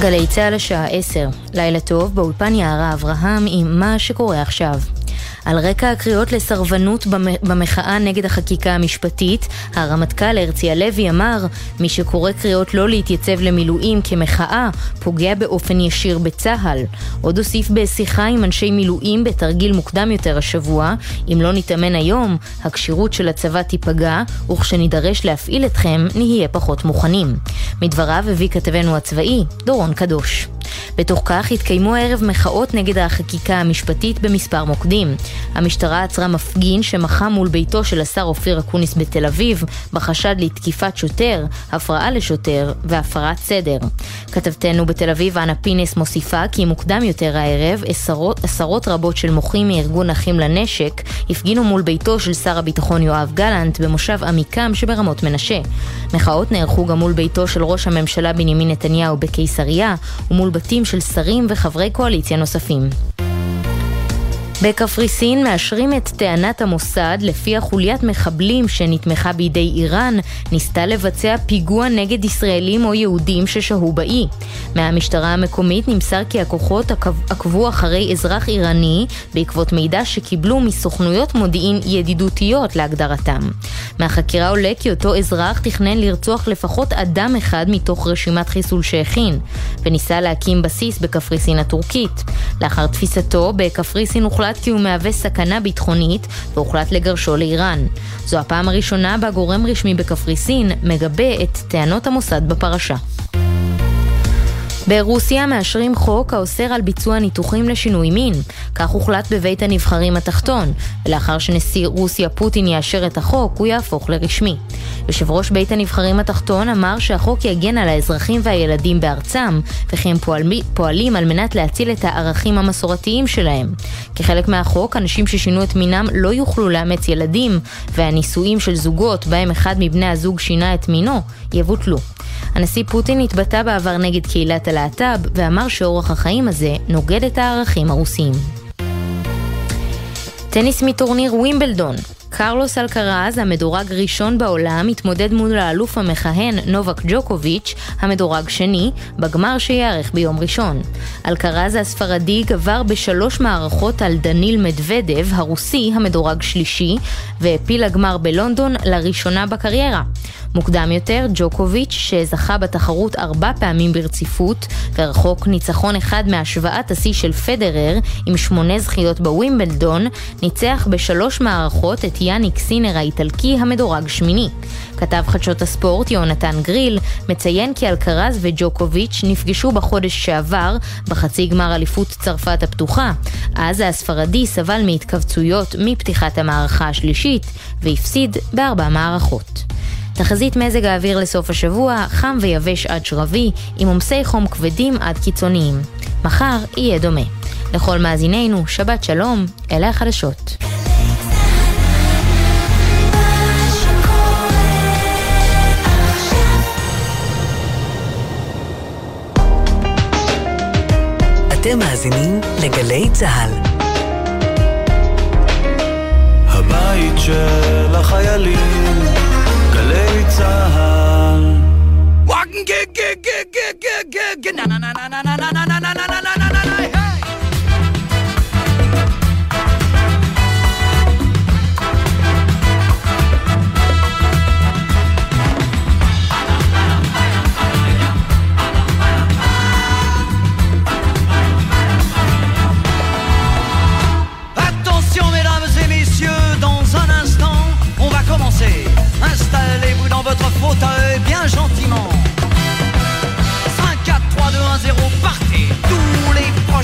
גלי צה"ל השעה 10, לילה טוב, באולפן יערה אברהם עם מה שקורה עכשיו. על רקע הקריאות לסרבנות במחאה נגד החקיקה המשפטית, הרמטכ"ל הרצי הלוי אמר, מי שקורא קריאות לא להתייצב למילואים כמחאה, פוגע באופן ישיר בצה"ל. עוד הוסיף בשיחה עם אנשי מילואים בתרגיל מוקדם יותר השבוע, אם לא נתאמן היום, הכשירות של הצבא תיפגע, וכשנידרש להפעיל אתכם, נהיה פחות מוכנים. מדבריו הביא כתבנו הצבאי, דורון קדוש. בתוך כך התקיימו הערב מחאות נגד החקיקה המשפטית במספר מוקדים. המשטרה עצרה מפגין שמחה מול ביתו של השר אופיר אקוניס בתל אביב בחשד לתקיפת שוטר, הפרעה לשוטר והפרת סדר. כתבתנו בתל אביב, אנה פינס, מוסיפה כי מוקדם יותר הערב עשרות, עשרות רבות של מוחים מארגון אחים לנשק הפגינו מול ביתו של שר הביטחון יואב גלנט במושב עמיקם שברמות מנשה. מחאות נערכו גם מול ביתו של ראש הממשלה בנימין נתניהו בקיסריה ומול בתים של שרים וחברי קואליציה נוספים. בקפריסין מאשרים את טענת המוסד לפיה חוליית מחבלים שנתמכה בידי איראן ניסתה לבצע פיגוע נגד ישראלים או יהודים ששהו באי. מהמשטרה המקומית נמסר כי הכוחות עקבו אחרי אזרח איראני בעקבות מידע שקיבלו מסוכנויות מודיעין ידידותיות להגדרתם. מהחקירה עולה כי אותו אזרח תכנן לרצוח לפחות אדם אחד מתוך רשימת חיסול שהכין, וניסה להקים בסיס בקפריסין הטורקית. לאחר תפיסתו, בקפריסין הוחלט הוחלט כי הוא מהווה סכנה ביטחונית והוחלט לגרשו לאיראן. זו הפעם הראשונה בה גורם רשמי בקפריסין מגבה את טענות המוסד בפרשה. ברוסיה מאשרים חוק האוסר על ביצוע ניתוחים לשינוי מין. כך הוחלט בבית הנבחרים התחתון, ולאחר שנשיא רוסיה פוטין יאשר את החוק, הוא יהפוך לרשמי. יושב ראש בית הנבחרים התחתון אמר שהחוק יגן על האזרחים והילדים בארצם, וכי הם פועל, פועלים על מנת להציל את הערכים המסורתיים שלהם. כחלק מהחוק, אנשים ששינו את מינם לא יוכלו לאמץ ילדים, והנישואים של זוגות בהם אחד מבני הזוג שינה את מינו, יבוטלו. הנשיא פוטין התבטא בעבר נגד קהילת הלהט"ב ואמר שאורח החיים הזה נוגד את הערכים הרוסיים. טניס מטורניר ווימבלדון קרלוס אלקרז, המדורג ראשון בעולם, התמודד מול האלוף המכהן נובק ג'וקוביץ', המדורג שני, בגמר שייערך ביום ראשון. אלקרז הספרדי גבר בשלוש מערכות על דניל מדוודב, הרוסי, המדורג שלישי, והעפיל לגמר בלונדון לראשונה בקריירה. מוקדם יותר, ג'וקוביץ', שזכה בתחרות ארבע פעמים ברציפות, ורחוק ניצחון אחד מהשוואת השיא של פדרר, עם שמונה זכיות בווימבלדון, ניצח בשלוש מערכות את יאניק סינר האיטלקי המדורג שמיני. כתב חדשות הספורט יהונתן גריל מציין כי אלקרז וג'וקוביץ' נפגשו בחודש שעבר בחצי גמר אליפות צרפת הפתוחה. אז הספרדי סבל מהתכווצויות מפתיחת המערכה השלישית והפסיד בארבע מערכות. תחזית מזג האוויר לסוף השבוע, חם ויבש עד שרבי, עם עומסי חום כבדים עד קיצוניים. מחר יהיה דומה. לכל מאזינינו, שבת שלום, אלה החדשות. אתם מאזינים לגלי צה"ל. הבית של החיילים, Gig, gig, gig, gig, gig, gig, get, na na na na na na na na na na.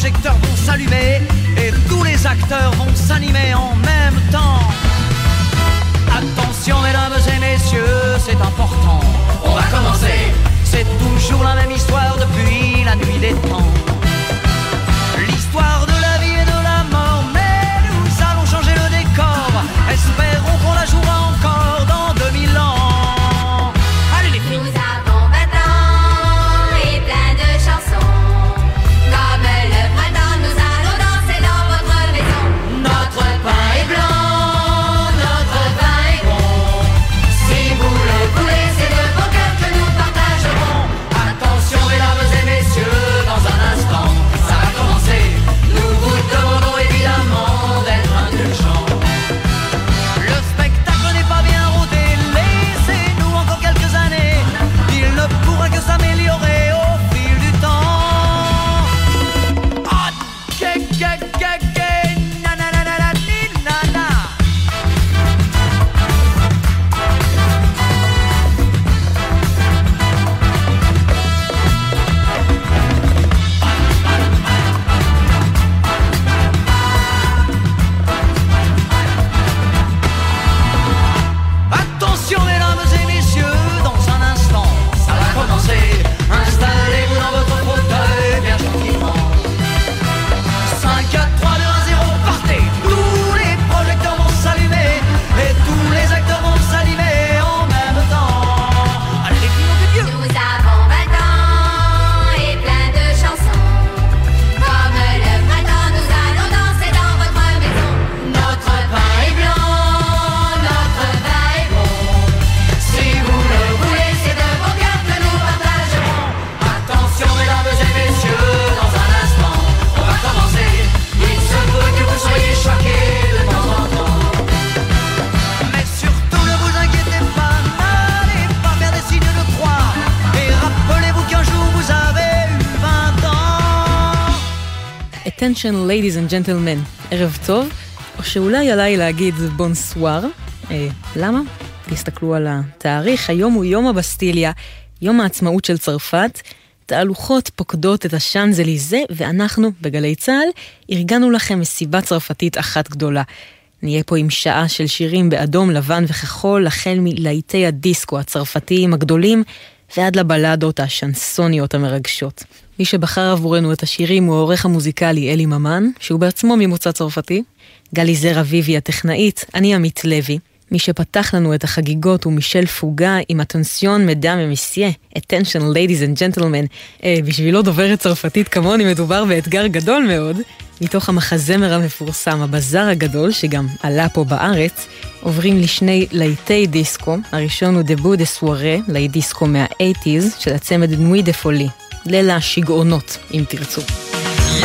Projecteurs vont s'allumer et tous les acteurs vont s'animer en même temps. Attention mesdames et messieurs, c'est important. On va commencer. C'est toujours la même histoire depuis la nuit des temps. Attention ladies and gentlemen, ערב טוב, או שאולי עליי להגיד בונסואר. אה, למה? תסתכלו על התאריך, היום הוא יום הבסטיליה, יום העצמאות של צרפת. תהלוכות פוקדות את השאנזליזה, ואנחנו, בגלי צה"ל, ארגנו לכם מסיבה צרפתית אחת גדולה. נהיה פה עם שעה של שירים באדום, לבן וכחול, החל מלהיטי הדיסקו הצרפתיים הגדולים, ועד לבלדות השנסוניות המרגשות. מי שבחר עבורנו את השירים הוא העורך המוזיקלי אלי ממן, שהוא בעצמו ממוצא צרפתי, גלי זר אביבי הטכנאית, אני עמית לוי. מי שפתח לנו את החגיגות הוא מישל פוגה עם הטונסיון מדאם ומיסיה, attention ladies and gentlemen. אה, בשבילו דוברת צרפתית כמוני מדובר באתגר גדול מאוד. מתוך המחזמר המפורסם, הבזאר הגדול, שגם עלה פה בארץ, עוברים לשני להיטי דיסקו. הראשון הוא דבו דה סוארה, להיט דיסקו מה-80's, של הצמד נוי דה פולי. ליל השיגעונות, אם תרצו. Y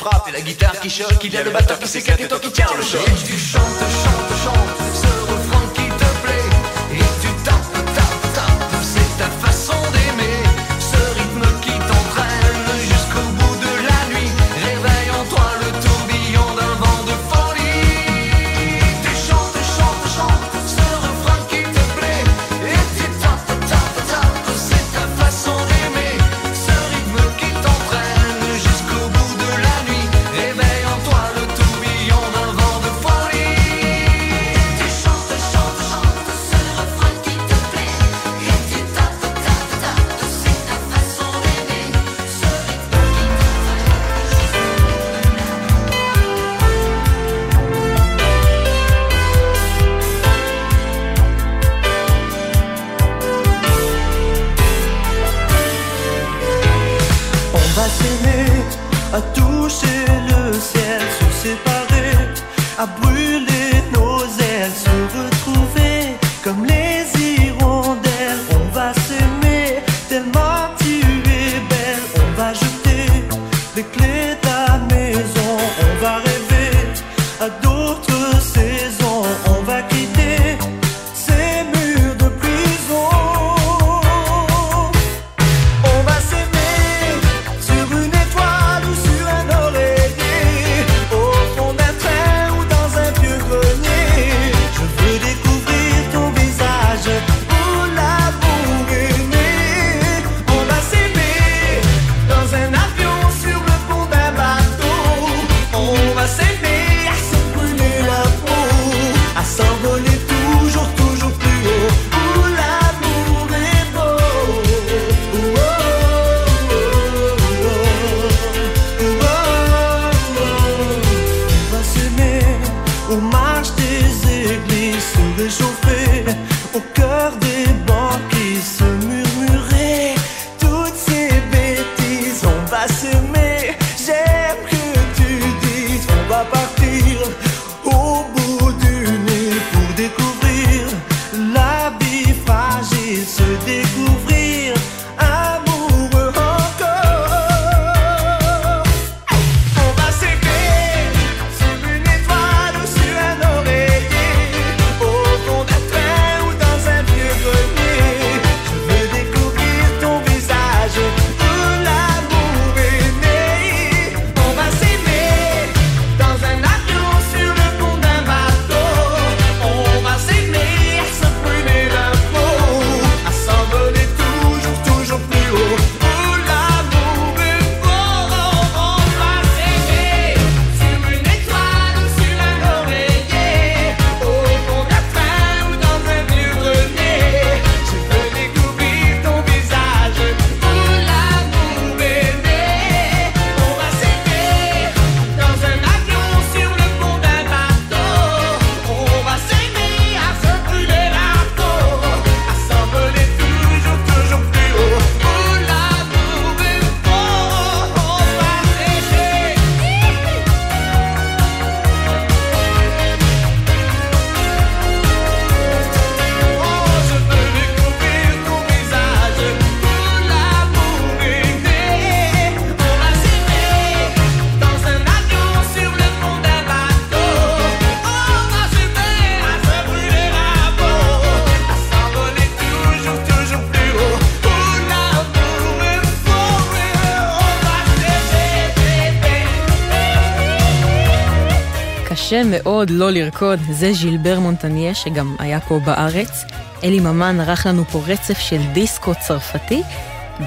frappe et la guitare qui choque. Il y a le batteur qui s'éclate et toi qui tiens le choc. מאוד לא לרקוד, זה ז'ילבר מונטניה שגם היה פה בארץ. אלי ממן ערך לנו פה רצף של דיסקו צרפתי,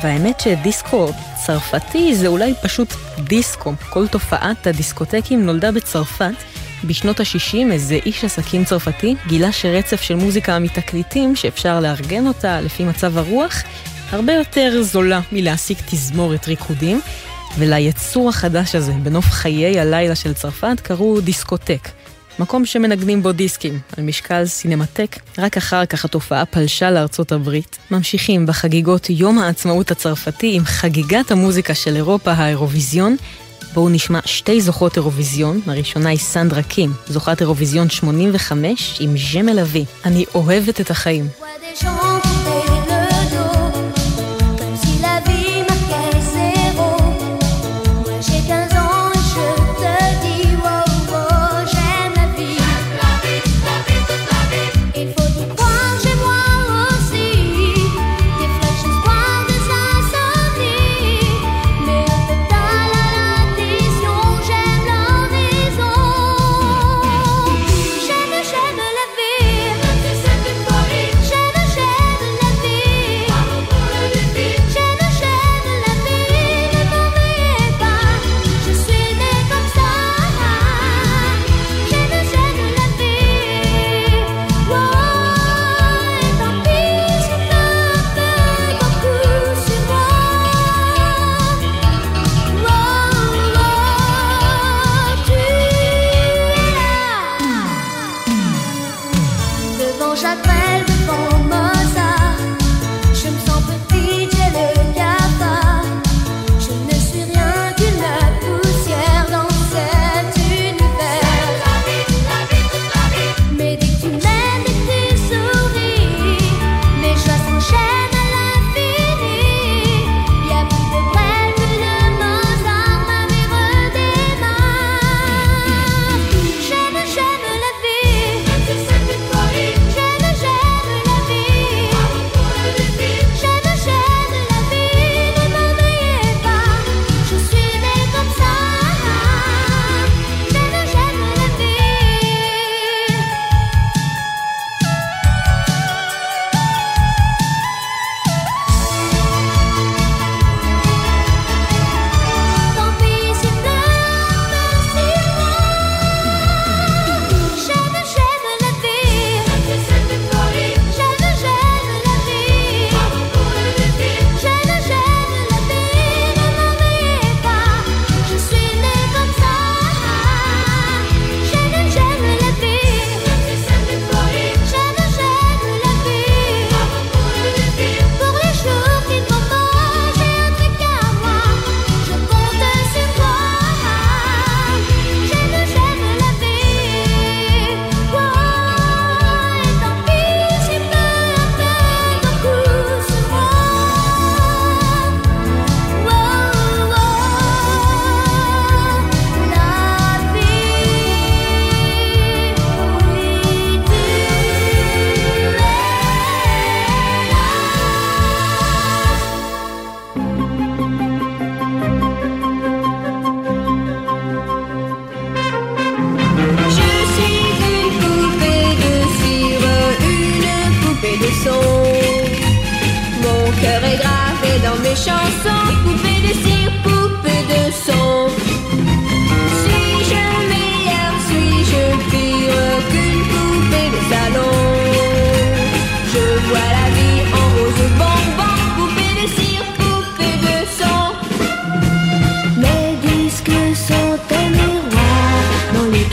והאמת שדיסקו צרפתי זה אולי פשוט דיסקו. כל תופעת הדיסקוטקים נולדה בצרפת. בשנות ה-60 איזה איש עסקים צרפתי גילה שרצף של מוזיקה מתקליטים שאפשר לארגן אותה לפי מצב הרוח הרבה יותר זולה מלהשיג תזמורת ריקודים. וליצור החדש הזה, בנוף חיי הלילה של צרפת, קראו דיסקוטק. מקום שמנגנים בו דיסקים, על משקל סינמטק, רק אחר כך התופעה פלשה לארצות הברית. ממשיכים בחגיגות יום העצמאות הצרפתי עם חגיגת המוזיקה של אירופה, האירוויזיון. בואו נשמע שתי זוכות אירוויזיון, הראשונה היא סנדרה קים, זוכת אירוויזיון 85 עם ז'מל אבי. אני אוהבת את החיים.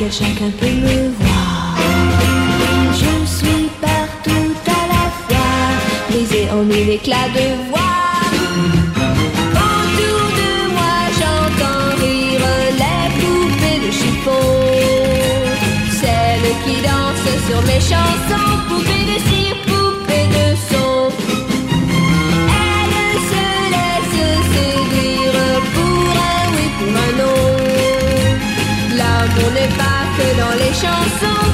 lequel chacun peut me voir. Je suis partout à la fois, brisé en mille éclats de voix. show so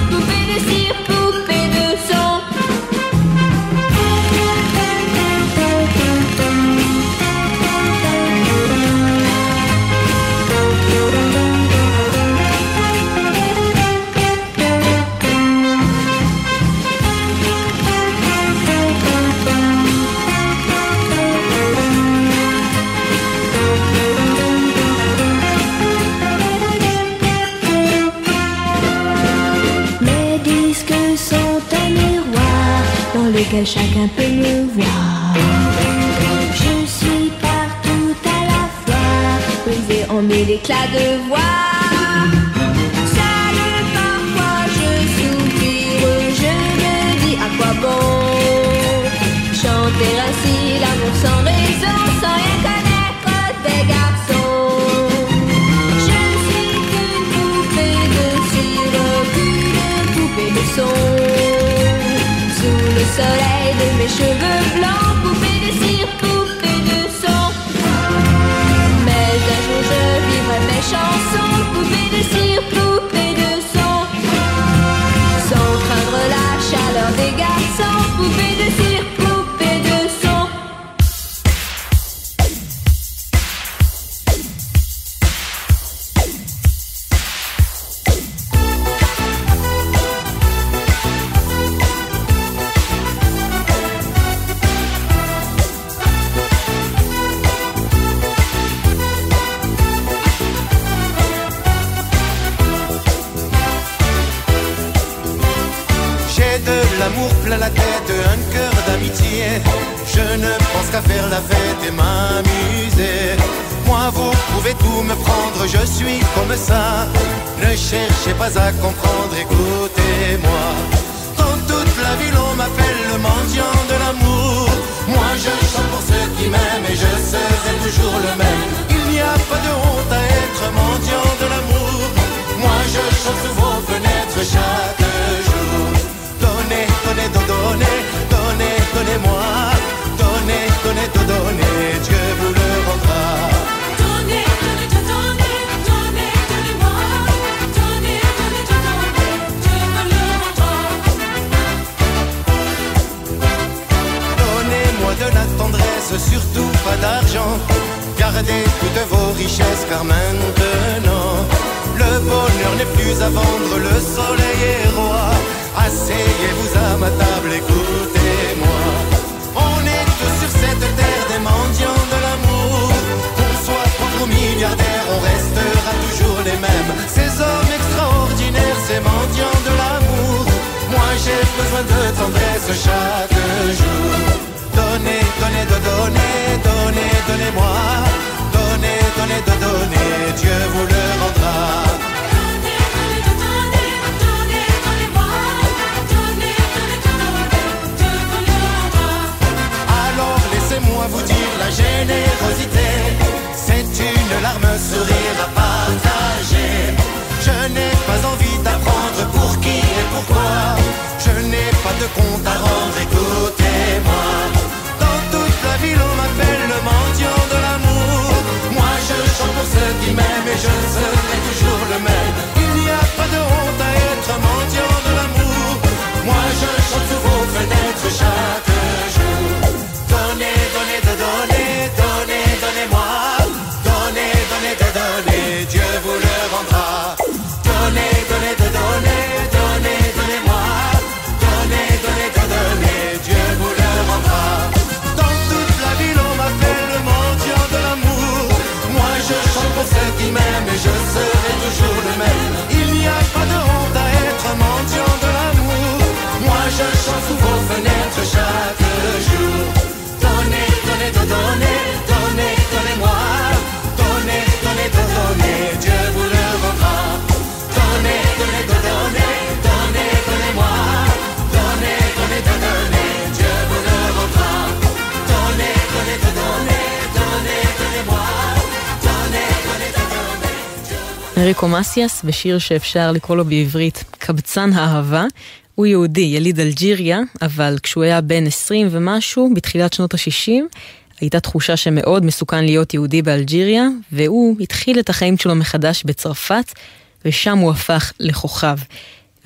chacun peut me voir. Je suis partout à la fois, brisée en mille éclats de voix. soleil de mes cheveux blancs. Besoin de tendresse chaque jour. Donnez, donnez, de donnez, donnez, donnez-moi. Donnez, donnez, de donnez, Dieu vous le rendra. Alors laissez-moi vous dire la générosité, c'est une larme sourire à partager. Je n'ai pas envie d'apprendre pour qui et pourquoi je n'ai pas de compte à rendre, écoutez-moi. Dans toute la ville, on m'appelle le mendiant de l'amour. Moi, je chante pour ceux qui m'aiment et je serai. je chante sous vos fenêtres chaque jour. Donnez, donnez, donnez, donnez, donnez-moi. Donnez, donnez, donnez, Dieu vous le rendra. Donnez, donnez, donnez, donnez, donnez-moi. Donnez, donnez, donnez, Dieu vous le rendra. Donnez, donnez, donnez, donnez, donnez-moi. Donnez, donnez, donnez. אריקו מסיאס בשיר שאפשר לקרוא לו בעברית קבצן האהבה. הוא יהודי, יליד אלג'יריה, אבל כשהוא היה בן 20 ומשהו, בתחילת שנות ה-60, הייתה תחושה שמאוד מסוכן להיות יהודי באלג'יריה, והוא התחיל את החיים שלו מחדש בצרפת, ושם הוא הפך לכוכב.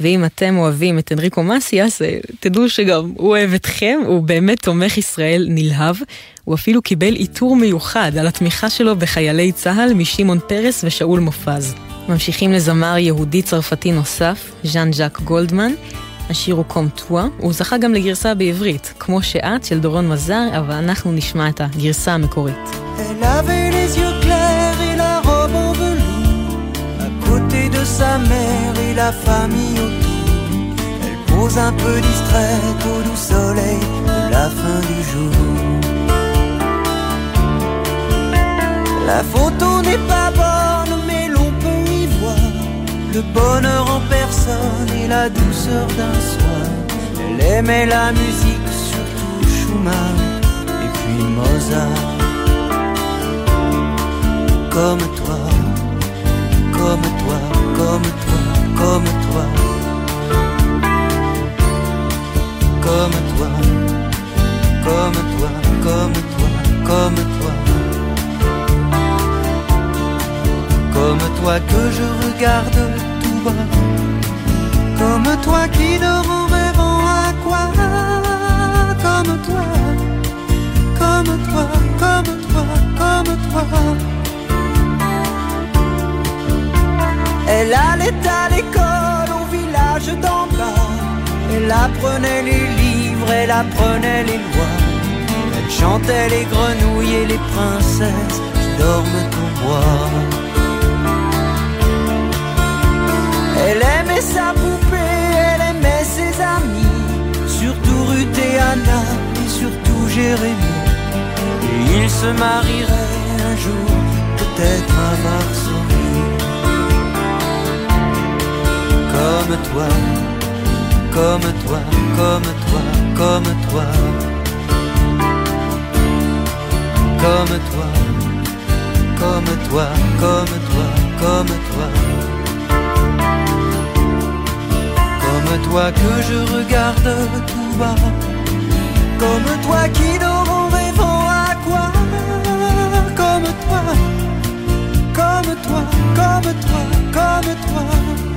ואם אתם אוהבים את אנריקו מסיאס, אה, תדעו שגם הוא אוהב אתכם, הוא באמת תומך ישראל נלהב. הוא אפילו קיבל עיטור מיוחד על התמיכה שלו בחיילי צה"ל משמעון פרס ושאול מופז. ממשיכים לזמר יהודי צרפתי נוסף, ז'אן ז'אק גולדמן. השיר הוא קום טואה, הוא זכה גם לגרסה בעברית, כמו שאת של דורון מזר, אבל אנחנו נשמע את הגרסה המקורית. Elle avait les yeux clairs et la robe en velours. À côté de sa mère et la famille autour. Elle pose un peu distraite au doux soleil de la fin du jour. La photo n'est pas bonne, mais l'on peut y voir le bonheur en et la douceur d'un soir. Elle aimait la musique, surtout Schumann et puis Mozart. Comme toi, comme toi, comme toi, comme toi. Comme toi, comme toi, comme toi, comme toi. Comme toi que je regarde tout bas comme toi qui dort en rêvant à quoi, comme toi, comme toi, comme toi, comme toi. Elle allait à l'école au village d'en bas. Elle apprenait les livres, elle apprenait les lois. Elle chantait les grenouilles et les princesses qui dorment au bois. Elle aimait sa poupée, elle aimait ses amis, surtout Ruth et Anna, et surtout Jérémy. Et ils se marieraient un jour, peut-être à Varsovie. Comme toi, comme toi, comme toi. Comme toi, comme toi, comme toi, comme toi. Comme toi. Que je regarde tout bas, comme toi qui dort en rêvant à quoi, comme toi, comme toi, comme toi, comme toi. Elle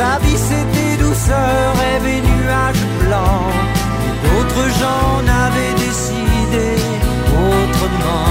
Sa vie c'était douceur, rêve et nuages blancs. D'autres gens n'avaient décidé autrement.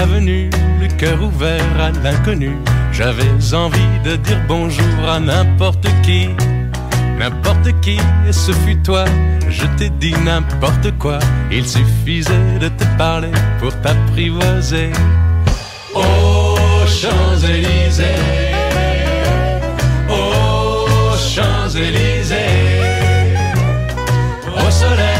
l'avenue, le cœur ouvert à l'inconnu. J'avais envie de dire bonjour à n'importe qui, n'importe qui, et ce fut toi. Je t'ai dit n'importe quoi, il suffisait de te parler pour t'apprivoiser. Aux Champs-Élysées, aux Champs-Élysées, au soleil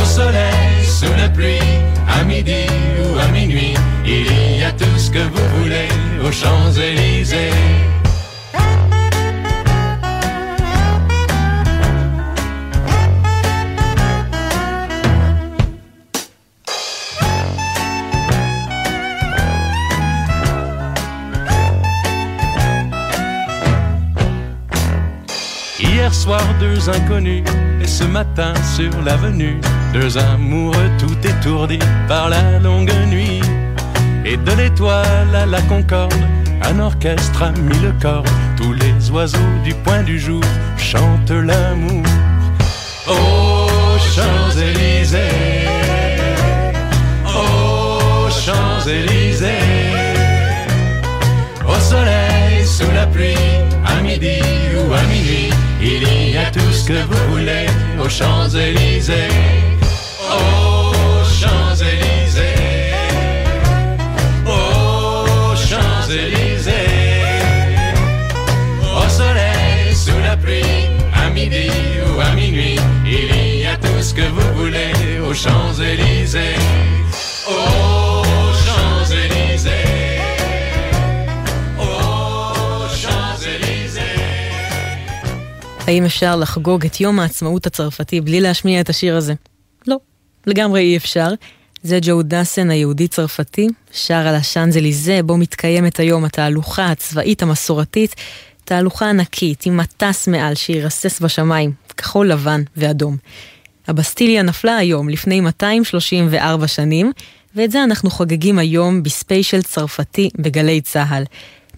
au soleil, sous la pluie, à midi ou à minuit, il y a tout ce que vous voulez aux Champs-Élysées. Hier soir, deux inconnus, et ce matin sur l'avenue, deux amoureux tout étourdis par la longue nuit. Et de l'étoile à la concorde, un orchestre a mis le corps. Tous les oiseaux du point du jour chantent l'amour. Aux Champs-Élysées, aux Champs-Élysées, au soleil, sous la pluie, à midi ou à minuit, il y a tout ce que vous voulez aux Champs-Élysées. Aux Champs-Élysées, האם אפשר לחגוג את יום העצמאות הצרפתי בלי להשמיע את השיר הזה? לא, לגמרי אי אפשר. זה ג'ו דאסן היהודי-צרפתי, שר על השאנזליזה, בו מתקיימת היום התהלוכה הצבאית המסורתית, תהלוכה ענקית עם מטס מעל שירסס בשמיים, כחול לבן ואדום. הבסטיליה נפלה היום לפני 234 שנים, ואת זה אנחנו חוגגים היום בספיישל צרפתי בגלי צה"ל.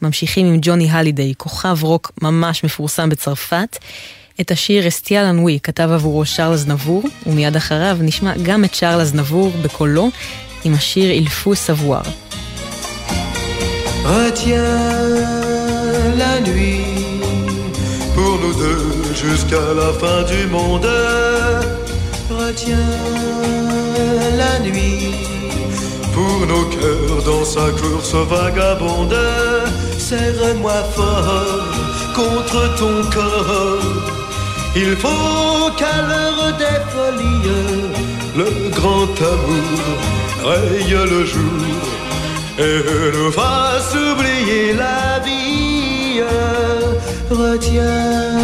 ממשיכים עם ג'וני הלידיי, כוכב רוק ממש מפורסם בצרפת. את השיר אסטיאל אנווי כתב עבורו שרלס נבור, ומיד אחריו נשמע גם את שרלס נבור בקולו עם השיר אילפו סבואר. Retiens la nuit pour nous deux jusqu'à la fin du monde. Retiens la nuit pour nos cœurs dans sa course vagabonde. Serre-moi fort contre ton corps. Il faut qu'à l'heure des folies, le grand amour raye le jour et nous fasse oublier la vie. Retiens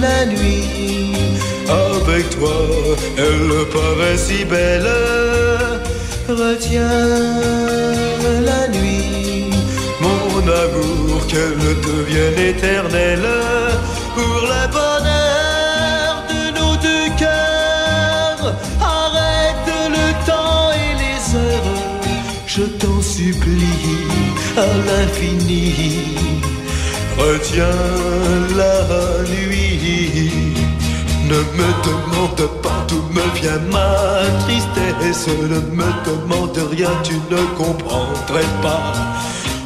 la nuit, avec toi, elle paraît si belle. Retiens la nuit, mon amour, qu'elle devienne éternelle pour le bonheur de nos deux cœurs. Arrête le temps et les heures je t'en supplie à l'infini. Retiens la nuit. Ne me demande pas d'où me vient ma tristesse. Ne me demande rien, tu ne comprendrais pas.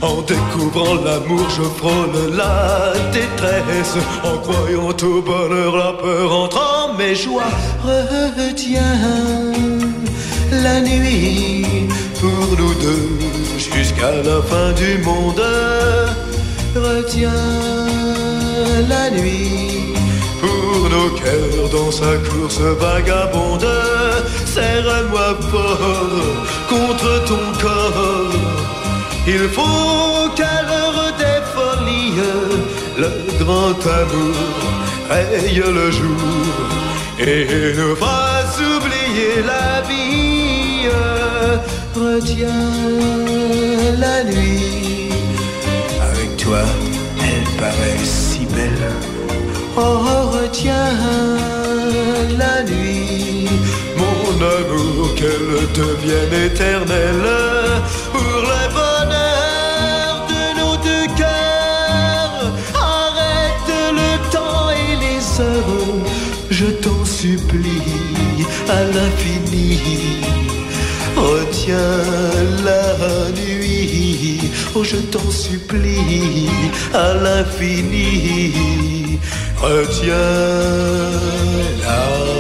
En découvrant l'amour, je frôle la détresse. En croyant au bonheur, la peur entre en mes joies. Retiens la nuit pour nous deux jusqu'à la fin du monde. Retiens la nuit pour nos cœurs dans sa course vagabonde. Serre-moi fort contre ton corps. Il faut qu'à l'heure des folies, le grand amour raye le jour et nous fasse oublier la vie. Retiens la nuit. Avec toi, elle paraît si belle. Oh, retiens la nuit. Mon amour, qu'elle devienne éternelle supplie à l'infini. Retiens la nuit, oh je t'en supplie à l'infini. Retiens la nuit.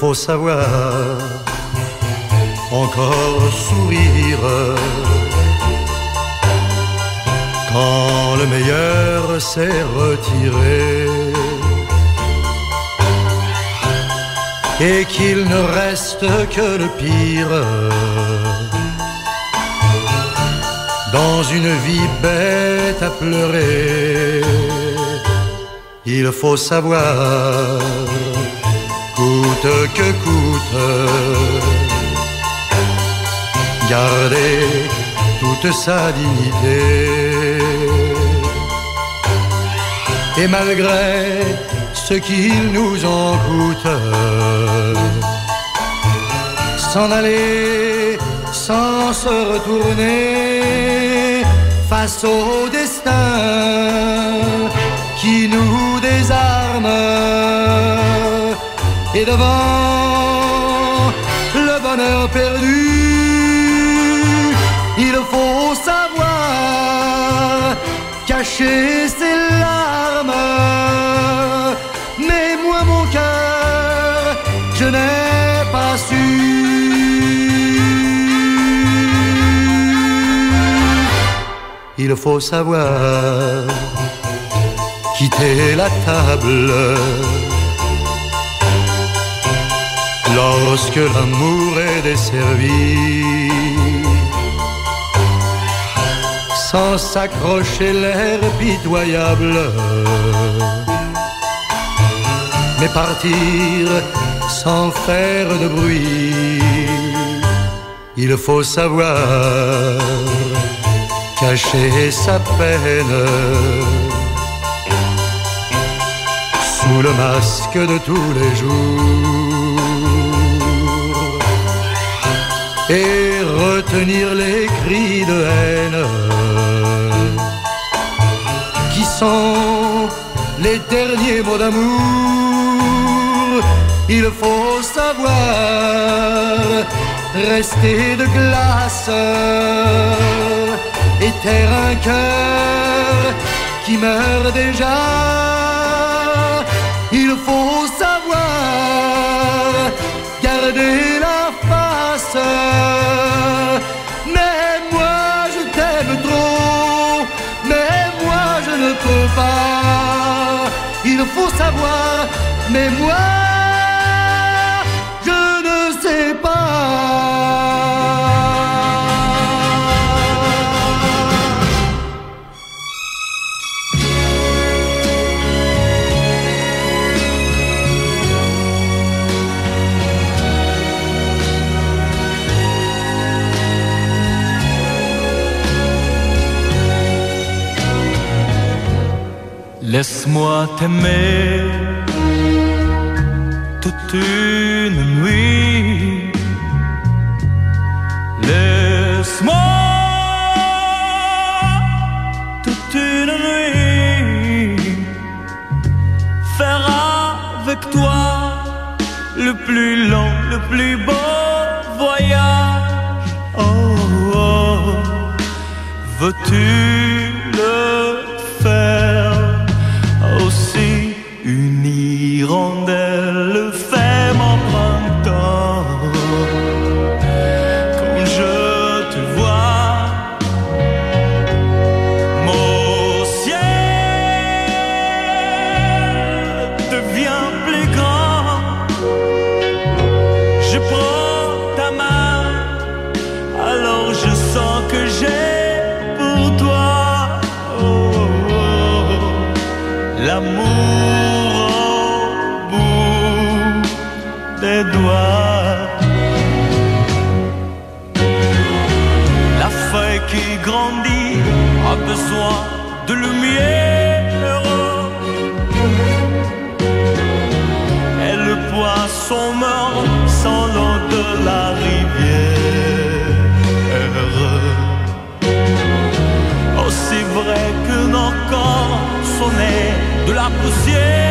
Faut savoir encore sourire quand le meilleur s'est retiré et qu'il ne reste que le pire dans une vie bête à pleurer. Il faut savoir, que coûte, garder toute sa dignité. Et malgré ce qu'il nous en coûte, s'en aller sans se retourner face au destin qui nous désarme et devant le bonheur perdu, il faut savoir cacher ses larmes. Mais moi, mon cœur, je n'ai pas su. Il faut savoir quitter la table lorsque l'amour est desservi. Sans s'accrocher l'air pitoyable, mais partir sans faire de bruit. Il faut savoir cacher sa peine sous le masque de tous les jours et retenir les cris de haine qui sont les derniers mots d'amour. Il faut savoir rester de glace et taire un cœur qui meurt déjà. Il faut Mais moi je t'aime trop, mais moi je ne peux pas. Il faut savoir, mais moi je ne sais pas. Laisse-moi t'aimer toute une nuit. Laisse-moi toute une nuit faire avec toi le plus long, le plus beau voyage. Oh, oh. veux-tu le de la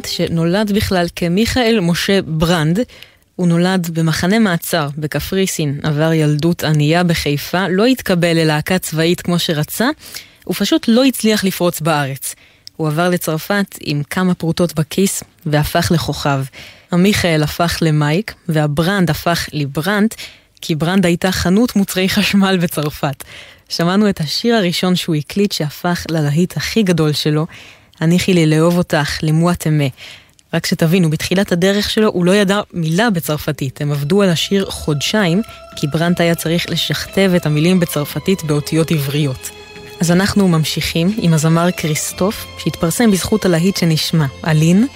ברנט, שנולד בכלל כמיכאל משה ברנד. הוא נולד במחנה מעצר בקפריסין, עבר ילדות ענייה בחיפה, לא התקבל ללהקה צבאית כמו שרצה, הוא פשוט לא הצליח לפרוץ בארץ. הוא עבר לצרפת עם כמה פרוטות בכיס והפך לכוכב. המיכאל הפך למייק, והברנד הפך לברנט, כי ברנד הייתה חנות מוצרי חשמל בצרפת. שמענו את השיר הראשון שהוא הקליט שהפך ללהיט הכי גדול שלו, הניחי לי לאהוב אותך, למוע טמא. רק שתבינו, בתחילת הדרך שלו הוא לא ידע מילה בצרפתית. הם עבדו על השיר חודשיים, כי ברנט היה צריך לשכתב את המילים בצרפתית באותיות עבריות. אז אנחנו ממשיכים עם הזמר כריסטוף, שהתפרסם בזכות הלהיט שנשמע, אלין.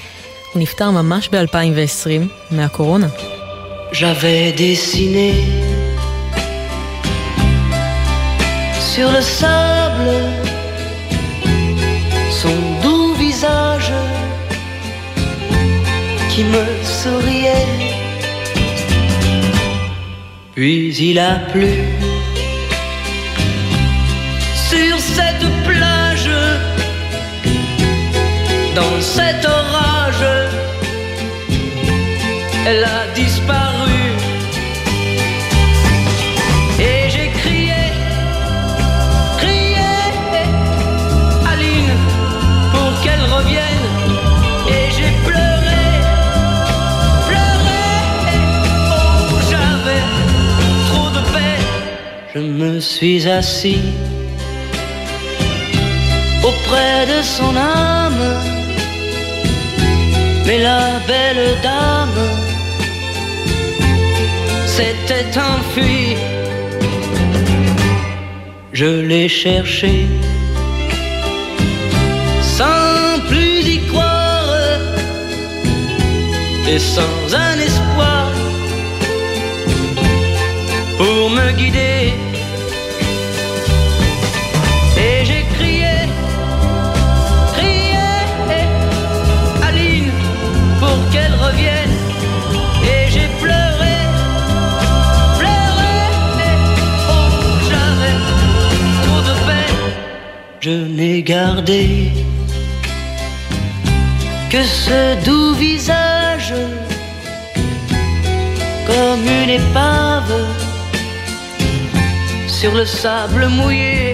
הוא נפטר ממש ב-2020 מהקורונה. Sur le sable qui me souriait. Puis il a plu sur cette plage, dans cet orage, elle a me suis assis auprès de son âme. Mais la belle dame s'était enfuie. Je l'ai cherchée sans plus y croire et sans un Gardé que ce doux visage comme une épave sur le sable mouillé.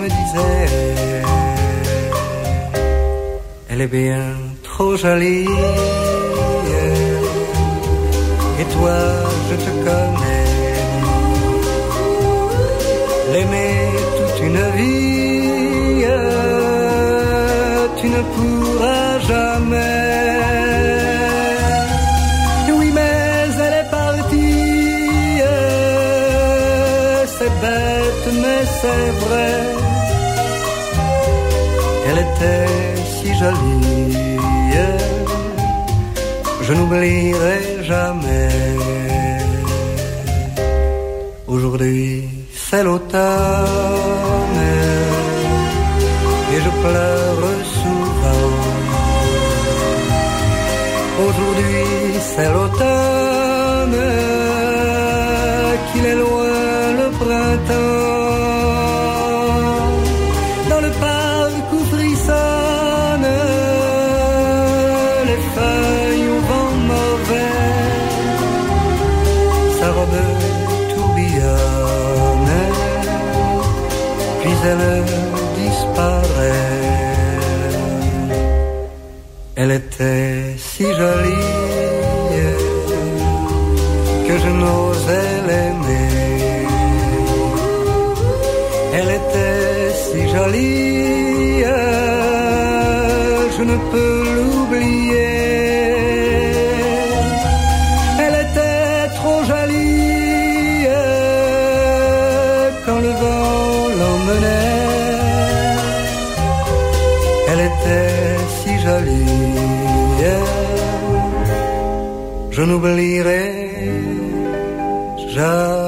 Me disait Elle est bien trop jolie. Et toi je te connais. L'aimer toute une vie tu ne pourras jamais c'est vrai. Elle était si jolie. Je n'oublierai jamais. Aujourd'hui, c'est l'automne. Et je pleure souvent. Aujourd'hui c'est l'automne n'osait l'aimer. Elle était si jolie, je ne peux l'oublier. Elle était trop jolie quand le vent l'emmenait. Elle était si jolie, je n'oublierai Ra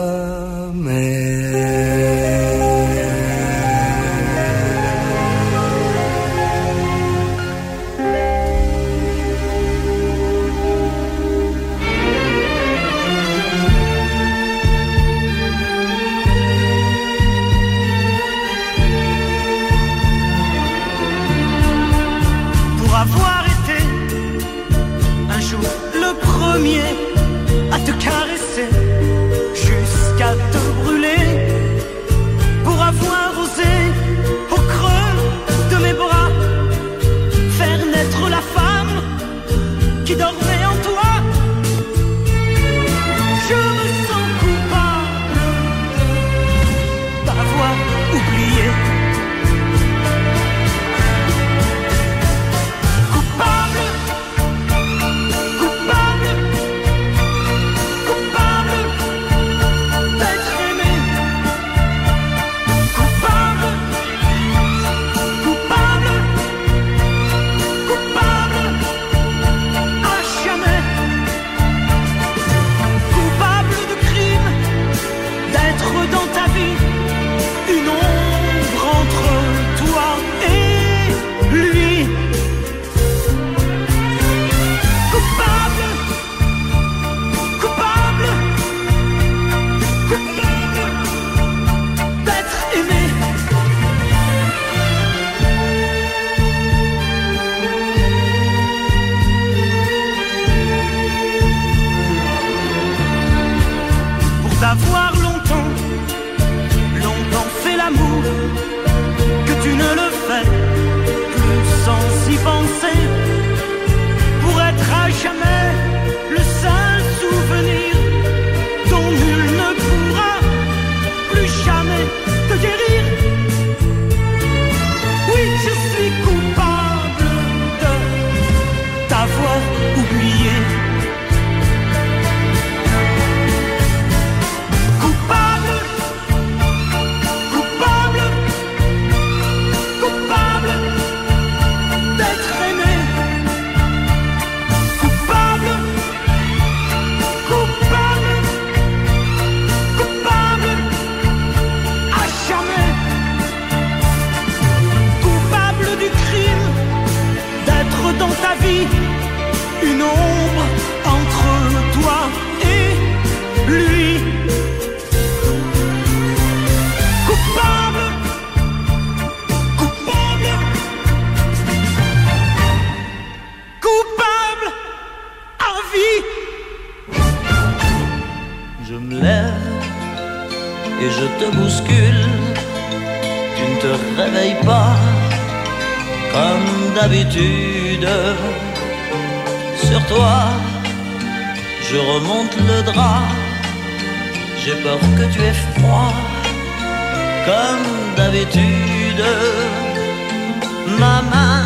que tu es froid, comme d'habitude. Ma main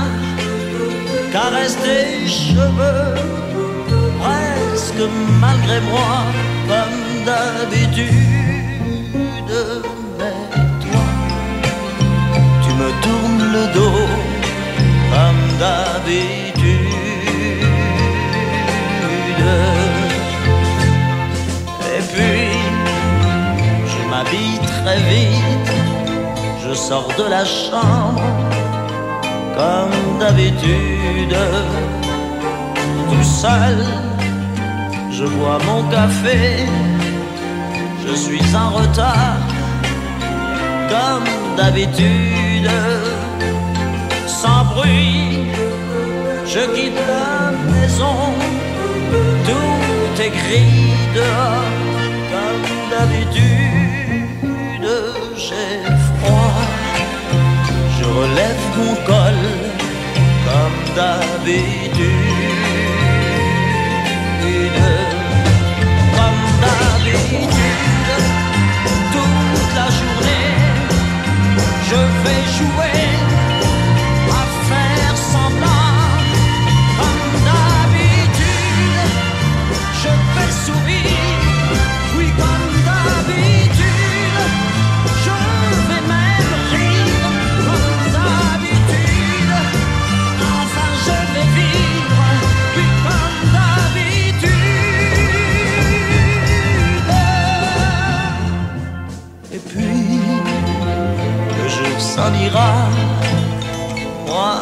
caresse tes cheveux, presque malgré moi, comme d'habitude. vite, je sors de la chambre comme d'habitude. Tout seul, je bois mon café, je suis en retard comme d'habitude. Sans bruit, je quitte la maison, tout est gris dehors comme d'habitude froid. Je relève mon col, comme d'habitude. Comme d'habitude, toute la journée, je vais jouer Moi,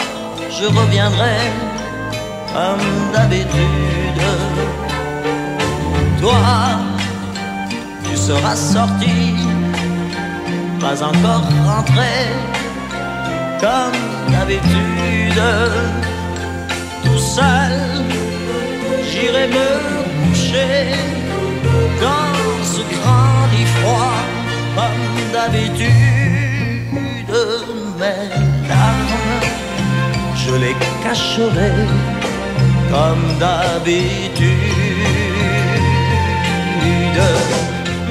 je reviendrai comme d'habitude. Toi, tu seras sorti, pas encore rentré, comme d'habitude. Tout seul, j'irai me coucher dans ce grand lit froid, comme d'habitude. Mes larmes, je les cacherai comme d'habitude.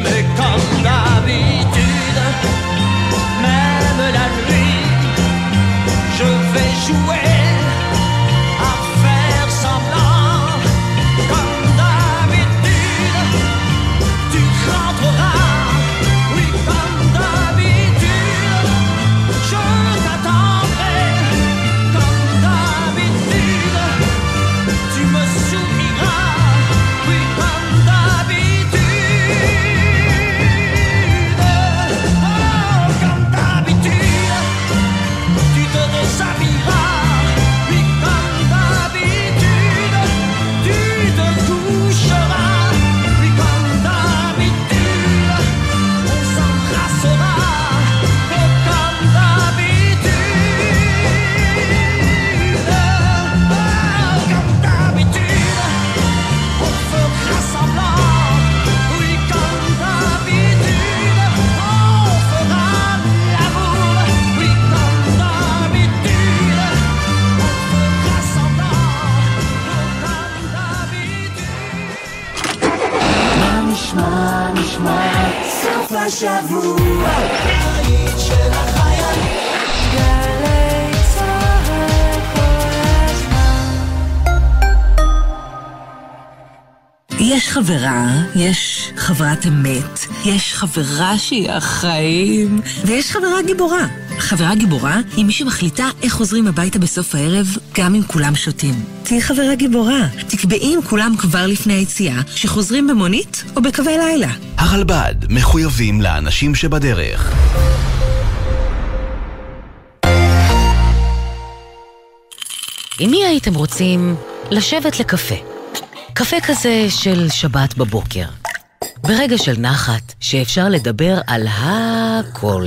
Mais comme d'habitude, même la nuit, je vais jouer חברה, יש חברת אמת, יש חברה שהיא החיים, ויש חברה גיבורה. חברה גיבורה היא מי שמחליטה איך חוזרים הביתה בסוף הערב, גם אם כולם שותים. תהיי חברה גיבורה. תקבעי עם כולם כבר לפני היציאה, שחוזרים במונית או בקווי לילה. הרלב"ד מחויבים לאנשים שבדרך. עם מי הייתם רוצים לשבת לקפה? קפה כזה של שבת בבוקר. ברגע של נחת, שאפשר לדבר על הכל.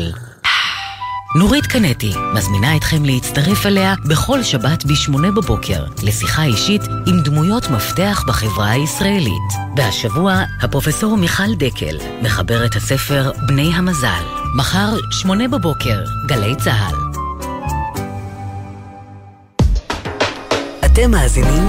נורית קנטי מזמינה אתכם להצטרף אליה בכל שבת ב-8 בבוקר לשיחה אישית עם דמויות מפתח בחברה הישראלית. והשבוע, הפרופסור מיכל דקל מחבר את הספר בני המזל. מחר, 8 בבוקר, גלי צה"ל. אתם מאזינים